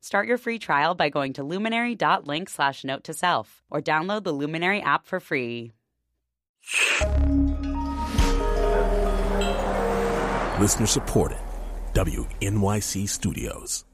Start your free trial by going to luminary.link slash note to self or download the Luminary app for free. Listener supported. WNYC Studios.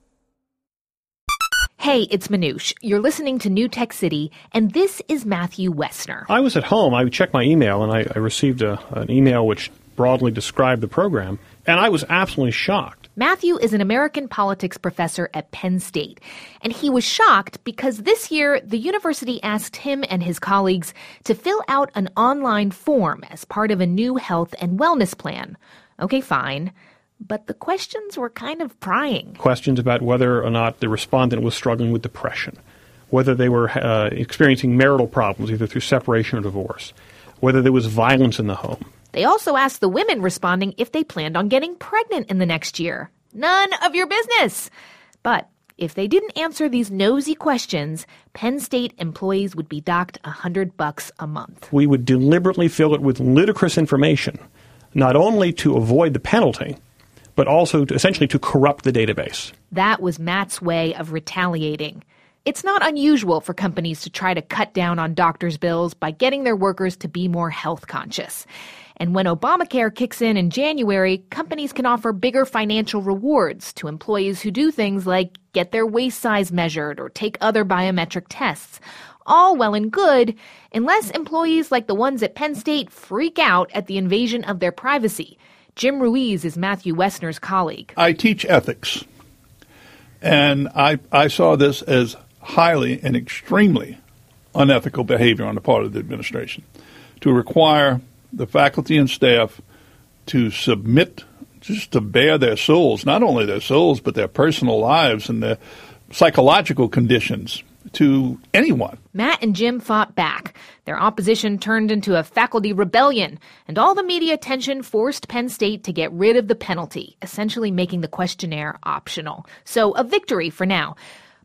Hey, it's Manoush. You're listening to New Tech City, and this is Matthew Woessner. I was at home. I checked my email, and I, I received a, an email which broadly described the program, and I was absolutely shocked. Matthew is an American politics professor at Penn State, and he was shocked because this year the university asked him and his colleagues to fill out an online form as part of a new health and wellness plan. Okay, fine. But the questions were kind of prying. Questions about whether or not the respondent was struggling with depression, whether they were uh, experiencing marital problems, either through separation or divorce, whether there was violence in the home, they also asked the women responding if they planned on getting pregnant in the next year. None of your business! But if they didn't answer these nosy questions, Penn State employees would be docked a hundred bucks a month. We would deliberately fill it with ludicrous information, not only to avoid the penalty, but also to, essentially to corrupt the database. That was Matt's way of retaliating. It's not unusual for companies to try to cut down on doctors' bills by getting their workers to be more health conscious. And when Obamacare kicks in in January, companies can offer bigger financial rewards to employees who do things like get their waist size measured or take other biometric tests. All well and good, unless employees like the ones at Penn State freak out at the invasion of their privacy. Jim Ruiz is Matthew Woessner's colleague. I teach ethics, and I, I saw this as highly and extremely unethical behavior on the part of the administration to require the faculty and staff to submit just to bare their souls, not only their souls, but their personal lives and their psychological conditions to anyone. Matt and Jim fought back. Their opposition turned into a faculty rebellion, and all the media attention forced Penn State to get rid of the penalty, essentially making the questionnaire optional. So, a victory for now.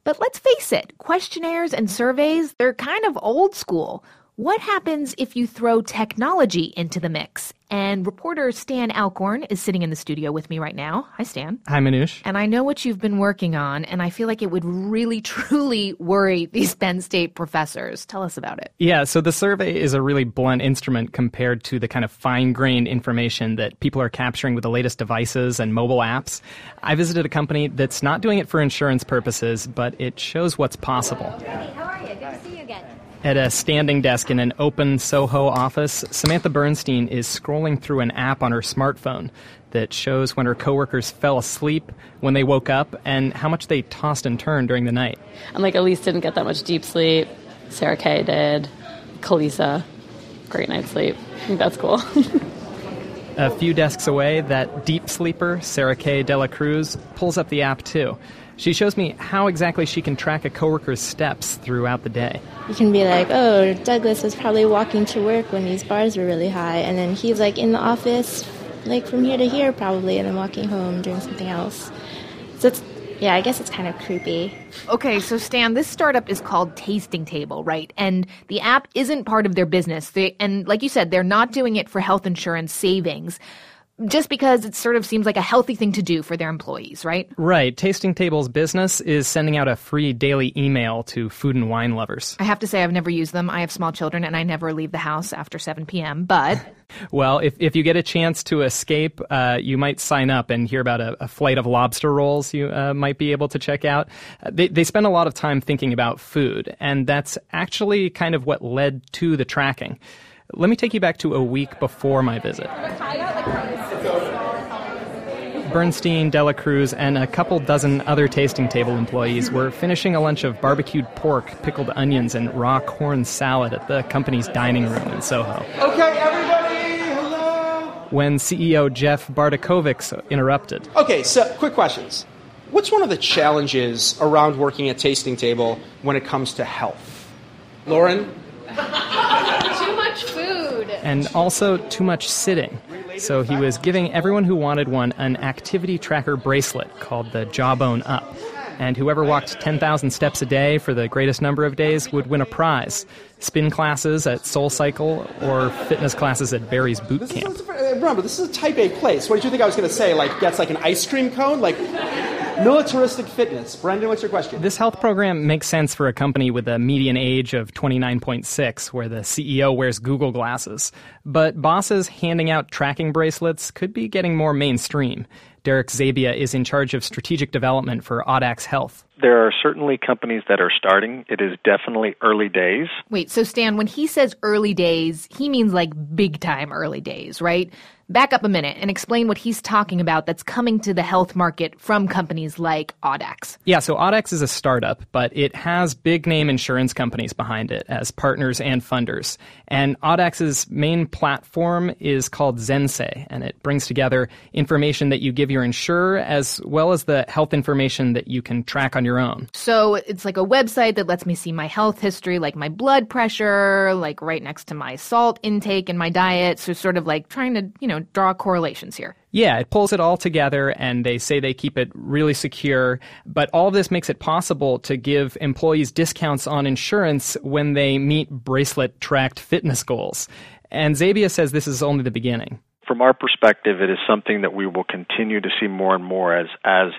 But let's face it, questionnaires and surveys, they're kind of old school. What happens if you throw technology into the mix? And reporter Stan Alcorn is sitting in the studio with me right now. Hi, Stan. Hi, Manoush. And I know what you've been working on, and I feel like it would really, truly worry these Penn State professors. Tell us about it. Yeah, so the survey is a really blunt instrument compared to the kind of fine grained information that people are capturing with the latest devices and mobile apps. I visited a company that's not doing it for insurance purposes, but it shows what's possible. Hey, how are you? Good to see you again. At a standing desk in an open Soho office, Samantha Bernstein is scrolling through an app on her smartphone that shows when her coworkers fell asleep, when they woke up, and how much they tossed and turned during the night. I'm like Elise didn't get that much deep sleep. Sarah Kay did. Kalisa, great night's sleep. I think that's cool. a few desks away, that deep sleeper, Sarah Kay Dela Cruz, pulls up the app too. She shows me how exactly she can track a coworker's steps throughout the day. You can be like, oh, Douglas was probably walking to work when these bars were really high, and then he's like in the office, like from here to here probably, and then walking home doing something else. So it's yeah, I guess it's kind of creepy. Okay, so Stan, this startup is called Tasting Table, right? And the app isn't part of their business. They, and like you said, they're not doing it for health insurance savings just because it sort of seems like a healthy thing to do for their employees, right? Right. Tasting Table's business is sending out a free daily email to food and wine lovers. I have to say, I've never used them. I have small children and I never leave the house after 7 p.m., but. well, if, if you get a chance to escape, uh, you might sign up and hear about a, a flight of lobster rolls you uh, might be able to check out. Uh, they, they spend a lot of time thinking about food, and that's actually kind of what led to the tracking. Let me take you back to a week before my visit. Bernstein, Dela Cruz, and a couple dozen other tasting table employees were finishing a lunch of barbecued pork, pickled onions, and raw corn salad at the company's dining room in Soho. Okay, everybody, hello. When CEO Jeff Bartakovics interrupted. Okay, so quick questions. What's one of the challenges around working at Tasting Table when it comes to health? Lauren? Too much food. And also too much sitting. So he was giving everyone who wanted one an activity tracker bracelet called the Jawbone Up. And whoever walked 10,000 steps a day for the greatest number of days would win a prize spin classes at Soul Cycle or fitness classes at Barry's Boot Camp. Remember, this is a type A place. What did you think I was going to say? Like, gets like an ice cream cone? Like, militaristic fitness. Brendan, what's your question? This health program makes sense for a company with a median age of 29.6, where the CEO wears Google glasses. But bosses handing out tracking bracelets could be getting more mainstream. Derek Zabia is in charge of strategic development for Audax Health. There are certainly companies that are starting. It is definitely early days. Wait, so Stan, when he says early days, he means like big time early days, right? Back up a minute and explain what he's talking about that's coming to the health market from companies like Audax. Yeah, so Audax is a startup, but it has big name insurance companies behind it as partners and funders. And Audax's main platform is called Zensey, and it brings together information that you give your insurer as well as the health information that you can track on your own. So it's like a website that lets me see my health history, like my blood pressure, like right next to my salt intake and my diet. So sort of like trying to, you know, draw correlations here. Yeah, it pulls it all together and they say they keep it really secure. But all of this makes it possible to give employees discounts on insurance when they meet bracelet tracked fitness goals. And Zabia says this is only the beginning. From our perspective, it is something that we will continue to see more and more as, as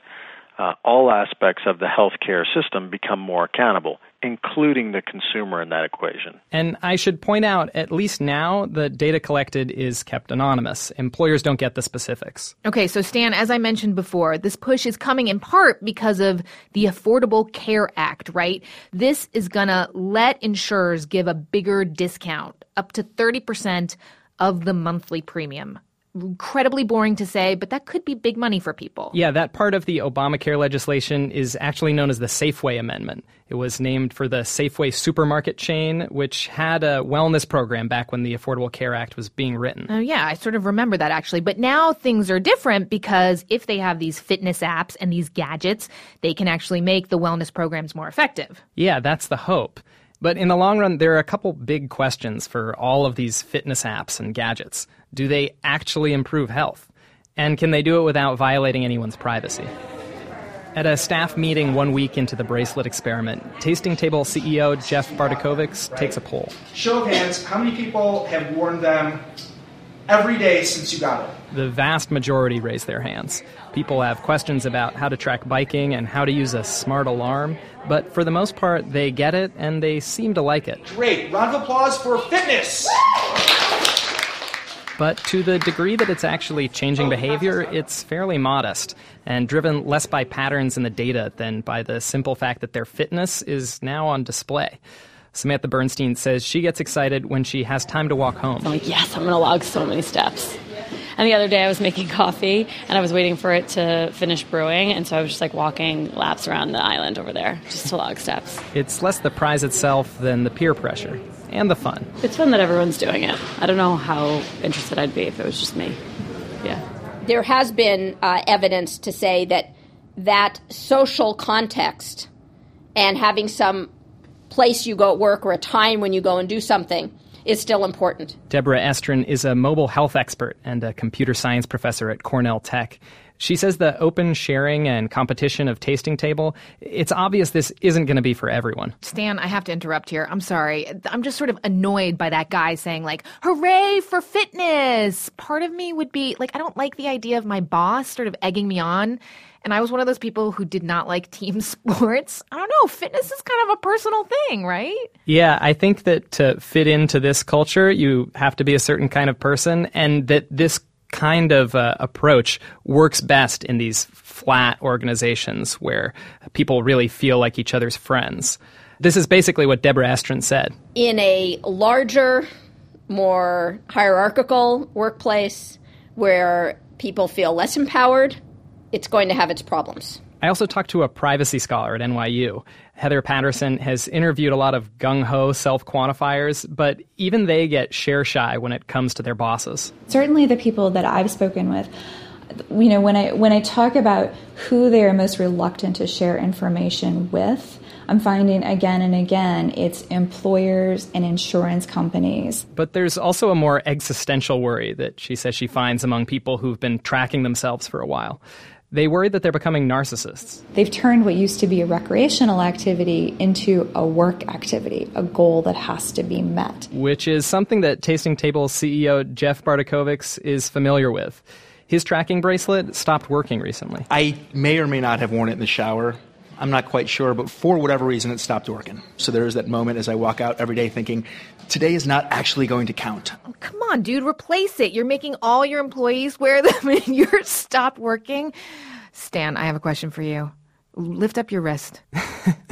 uh, all aspects of the healthcare system become more accountable, including the consumer in that equation. And I should point out, at least now, the data collected is kept anonymous. Employers don't get the specifics. Okay, so Stan, as I mentioned before, this push is coming in part because of the Affordable Care Act, right? This is going to let insurers give a bigger discount, up to 30% of the monthly premium incredibly boring to say, but that could be big money for people. Yeah, that part of the Obamacare legislation is actually known as the Safeway Amendment. It was named for the Safeway supermarket chain, which had a wellness program back when the Affordable Care Act was being written. Oh, yeah, I sort of remember that actually. But now things are different because if they have these fitness apps and these gadgets, they can actually make the wellness programs more effective. Yeah, that's the hope. But in the long run, there are a couple big questions for all of these fitness apps and gadgets. Do they actually improve health? And can they do it without violating anyone's privacy? At a staff meeting one week into the bracelet experiment, Tasting Table CEO Jeff Bartakovics takes a poll. Show of hands, how many people have worn them every day since you got it? The vast majority raise their hands. People have questions about how to track biking and how to use a smart alarm, but for the most part, they get it and they seem to like it. Great. Round of applause for fitness. But to the degree that it's actually changing behavior, it's fairly modest and driven less by patterns in the data than by the simple fact that their fitness is now on display. Samantha Bernstein says she gets excited when she has time to walk home. I'm like, yes, I'm going to log so many steps. And the other day I was making coffee and I was waiting for it to finish brewing. And so I was just like walking laps around the island over there just to log steps. It's less the prize itself than the peer pressure and the fun. It's fun that everyone's doing it. I don't know how interested I'd be if it was just me. Yeah. There has been uh, evidence to say that that social context and having some place you go at work or a time when you go and do something is still important. Deborah Estrin is a mobile health expert and a computer science professor at Cornell Tech. She says the open sharing and competition of Tasting Table, it's obvious this isn't going to be for everyone. Stan, I have to interrupt here. I'm sorry. I'm just sort of annoyed by that guy saying, like, hooray for fitness. Part of me would be, like, I don't like the idea of my boss sort of egging me on. And I was one of those people who did not like team sports. I don't know. Fitness is kind of a personal thing, right? Yeah, I think that to fit into this culture, you have to be a certain kind of person, and that this kind of uh, approach works best in these flat organizations where people really feel like each other's friends. This is basically what Deborah Estrin said. In a larger, more hierarchical workplace where people feel less empowered, it's going to have its problems. I also talked to a privacy scholar at NYU. Heather Patterson has interviewed a lot of gung ho self quantifiers, but even they get share shy when it comes to their bosses. Certainly, the people that I've spoken with you know, when I when I talk about who they are most reluctant to share information with, I'm finding again and again it's employers and insurance companies. But there's also a more existential worry that she says she finds among people who've been tracking themselves for a while. They worry that they're becoming narcissists. They've turned what used to be a recreational activity into a work activity, a goal that has to be met. Which is something that Tasting Table CEO Jeff Bartakovics is familiar with. His tracking bracelet stopped working recently. I may or may not have worn it in the shower. I'm not quite sure, but for whatever reason, it stopped working. So there is that moment as I walk out every day thinking, today is not actually going to count. Oh, come on, dude, replace it. You're making all your employees wear them and you're stopped working. Stan, I have a question for you. Lift up your wrist.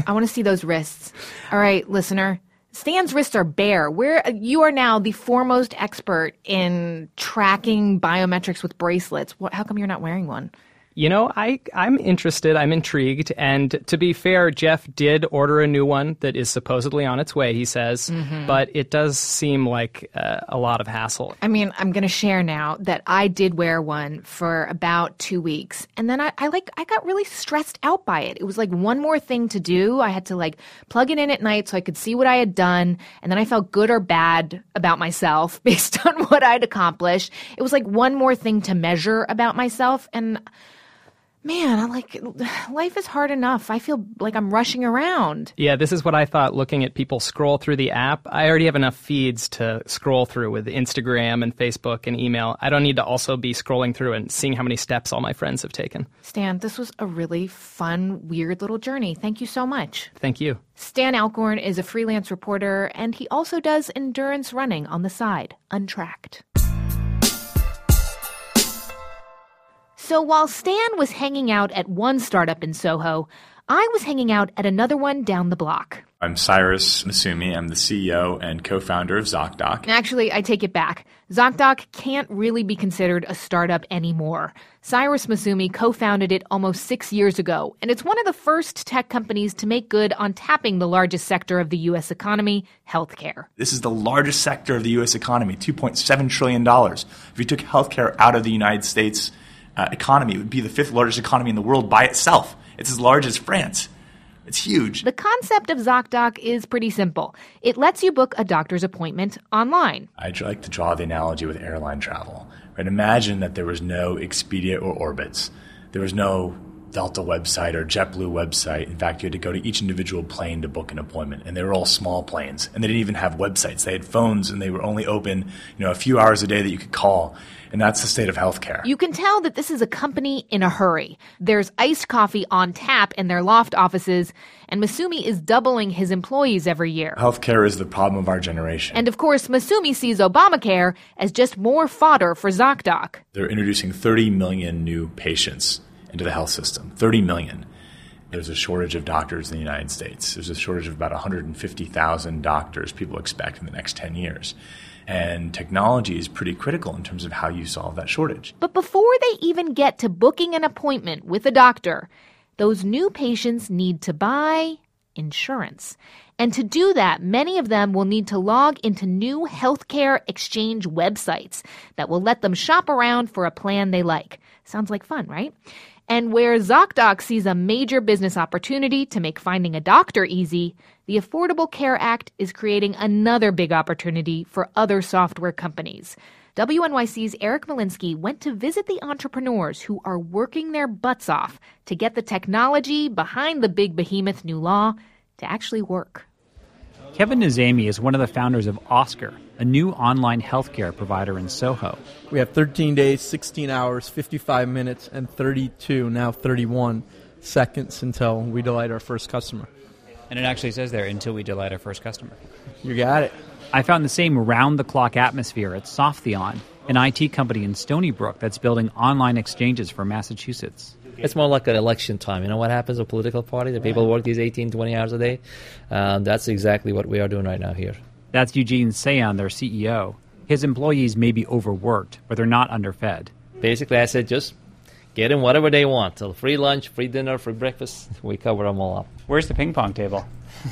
I want to see those wrists. All right, listener. Stan's wrists are bare. Where you are now the foremost expert in tracking biometrics with bracelets. What, how come you're not wearing one? You know, I, I'm interested. I'm intrigued. And to be fair, Jeff did order a new one that is supposedly on its way, he says. Mm-hmm. But it does seem like uh, a lot of hassle. I mean, I'm going to share now that I did wear one for about two weeks. And then I, I like, I got really stressed out by it. It was like one more thing to do. I had to like plug it in at night so I could see what I had done. And then I felt good or bad about myself based on what I'd accomplished. It was like one more thing to measure about myself. And man, I like life is hard enough. I feel like I'm rushing around. Yeah, this is what I thought looking at people scroll through the app. I already have enough feeds to scroll through with Instagram and Facebook and email. I don't need to also be scrolling through and seeing how many steps all my friends have taken. Stan, this was a really fun, weird little journey. Thank you so much. Thank you. Stan Alcorn is a freelance reporter and he also does endurance running on the side, untracked. So while Stan was hanging out at one startup in Soho, I was hanging out at another one down the block. I'm Cyrus Massoumi. I'm the CEO and co-founder of ZocDoc. Actually, I take it back. ZocDoc can't really be considered a startup anymore. Cyrus Massoumi co-founded it almost six years ago, and it's one of the first tech companies to make good on tapping the largest sector of the U.S. economy, healthcare. This is the largest sector of the U.S. economy, $2.7 trillion. If you took healthcare out of the United States, uh, economy. It would be the fifth largest economy in the world by itself. It's as large as France. It's huge. The concept of ZocDoc is pretty simple. It lets you book a doctor's appointment online. I'd like to draw the analogy with airline travel. Right? Imagine that there was no Expedia or Orbitz. There was no Delta website or JetBlue website. In fact, you had to go to each individual plane to book an appointment, and they were all small planes, and they didn't even have websites. They had phones, and they were only open, you know, a few hours a day that you could call. And that's the state of healthcare. You can tell that this is a company in a hurry. There's iced coffee on tap in their loft offices, and Massoumi is doubling his employees every year. Healthcare is the problem of our generation. And of course, Massoumi sees Obamacare as just more fodder for ZocDoc. They're introducing 30 million new patients into the health system. 30 million. There's a shortage of doctors in the United States. There's a shortage of about 150,000 doctors people expect in the next 10 years. And technology is pretty critical in terms of how you solve that shortage. But before they even get to booking an appointment with a doctor, those new patients need to buy insurance. And to do that, many of them will need to log into new healthcare exchange websites that will let them shop around for a plan they like. Sounds like fun, right? And where ZocDoc sees a major business opportunity to make finding a doctor easy, the Affordable Care Act is creating another big opportunity for other software companies. WNYC's Eric Molinsky went to visit the entrepreneurs who are working their butts off to get the technology behind the big behemoth new law to actually work. Kevin Nazemi is one of the founders of Oscar, a new online healthcare provider in Soho. We have 13 days, 16 hours, 55 minutes, and 32, now 31 seconds until we delight our first customer. And it actually says there, until we delight our first customer. You got it. I found the same round the clock atmosphere at Softheon, an IT company in Stony Brook that's building online exchanges for Massachusetts. It's more like an election time. You know what happens with political party? The people work these 18, 20 hours a day. Um, that's exactly what we are doing right now here. That's Eugene Sayan, their CEO. His employees may be overworked, but they're not underfed. Basically, I said just get them whatever they want. So free lunch, free dinner, free breakfast. We cover them all up. Where's the ping pong table?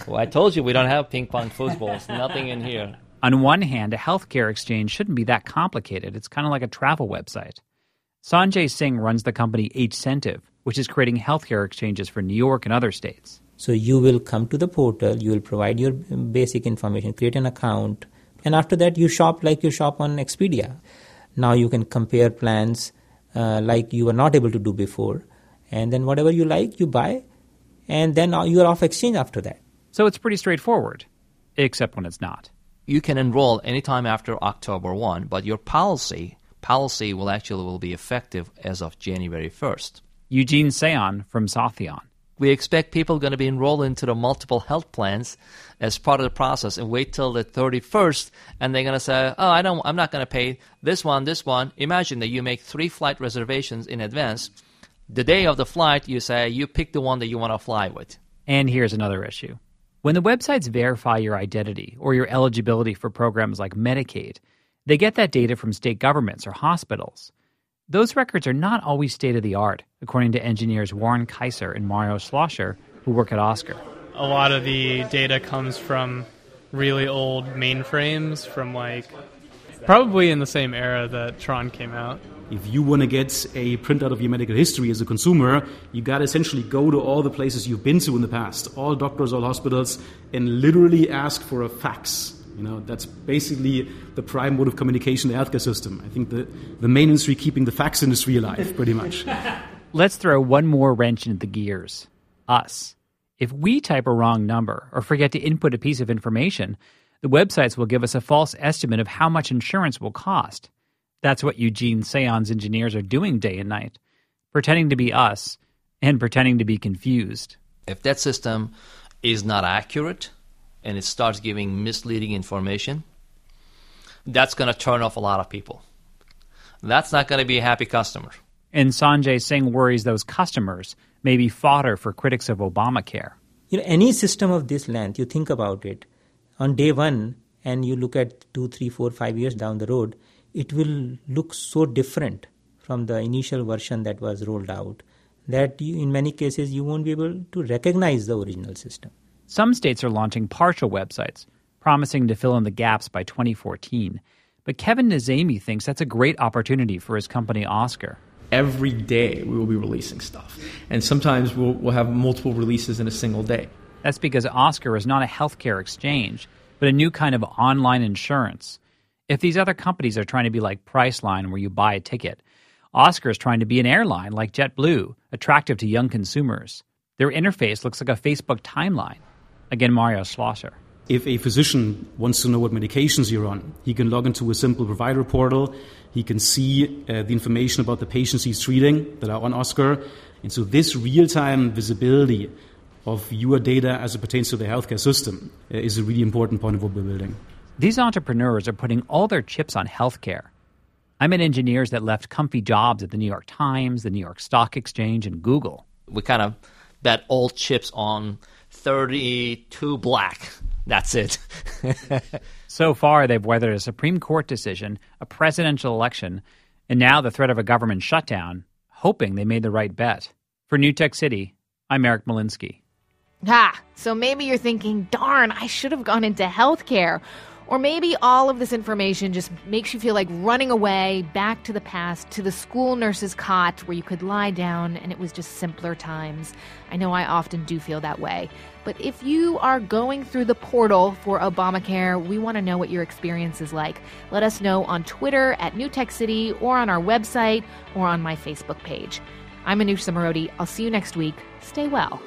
well, I told you we don't have ping pong footballs. Nothing in here. On one hand, a healthcare exchange shouldn't be that complicated. It's kind of like a travel website. Sanjay Singh runs the company Hcentive, which is creating healthcare exchanges for New York and other states. So you will come to the portal, you will provide your basic information, create an account, and after that you shop like you shop on Expedia. Now you can compare plans uh, like you were not able to do before, and then whatever you like, you buy, and then you are off exchange after that. So it's pretty straightforward, except when it's not. You can enroll anytime after October 1, but your policy policy will actually will be effective as of January 1st. Eugene Sayan from Softheon. We expect people going to be enrolled into the multiple health plans as part of the process and wait till the 31st and they're going to say, "Oh, I don't I'm not going to pay this one, this one." Imagine that you make 3 flight reservations in advance. The day of the flight, you say you pick the one that you want to fly with. And here's another issue. When the websites verify your identity or your eligibility for programs like Medicaid, they get that data from state governments or hospitals. Those records are not always state of the art, according to engineers Warren Kaiser and Mario Schlosser, who work at Oscar. A lot of the data comes from really old mainframes from like probably in the same era that Tron came out. If you want to get a printout of your medical history as a consumer, you got to essentially go to all the places you've been to in the past, all doctors, all hospitals, and literally ask for a fax you know, that's basically the prime mode of communication in the healthcare system. I think the, the main industry keeping the fax industry alive, pretty much. Let's throw one more wrench into the gears. Us. If we type a wrong number or forget to input a piece of information, the websites will give us a false estimate of how much insurance will cost. That's what Eugene Sayan's engineers are doing day and night, pretending to be us and pretending to be confused. If that system is not accurate, and it starts giving misleading information, that's going to turn off a lot of people. That's not going to be a happy customer. And Sanjay Singh worries those customers may be fodder for critics of Obamacare. You know, any system of this length, you think about it, on day one, and you look at two, three, four, five years down the road, it will look so different from the initial version that was rolled out that you, in many cases you won't be able to recognize the original system. Some states are launching partial websites, promising to fill in the gaps by 2014. But Kevin Nazemi thinks that's a great opportunity for his company Oscar. Every day we will be releasing stuff. And sometimes we'll, we'll have multiple releases in a single day. That's because Oscar is not a healthcare exchange, but a new kind of online insurance. If these other companies are trying to be like Priceline, where you buy a ticket, Oscar is trying to be an airline like JetBlue, attractive to young consumers. Their interface looks like a Facebook timeline. Again, Mario Schlosser. If a physician wants to know what medications you're on, he can log into a simple provider portal. He can see uh, the information about the patients he's treating that are on Oscar. And so, this real time visibility of your data as it pertains to the healthcare system uh, is a really important point of what we're building. These entrepreneurs are putting all their chips on healthcare. I met engineers that left comfy jobs at the New York Times, the New York Stock Exchange, and Google. We kind of bet all chips on 32 black. That's it. so far, they've weathered a Supreme Court decision, a presidential election, and now the threat of a government shutdown, hoping they made the right bet. For New Tech City, I'm Eric Molinsky. Ah, so maybe you're thinking, darn, I should have gone into healthcare. Or maybe all of this information just makes you feel like running away back to the past, to the school nurse's cot where you could lie down and it was just simpler times. I know I often do feel that way. But if you are going through the portal for Obamacare, we want to know what your experience is like. Let us know on Twitter at New Tech City or on our website or on my Facebook page. I'm Manoush Zomorodi. I'll see you next week. Stay well.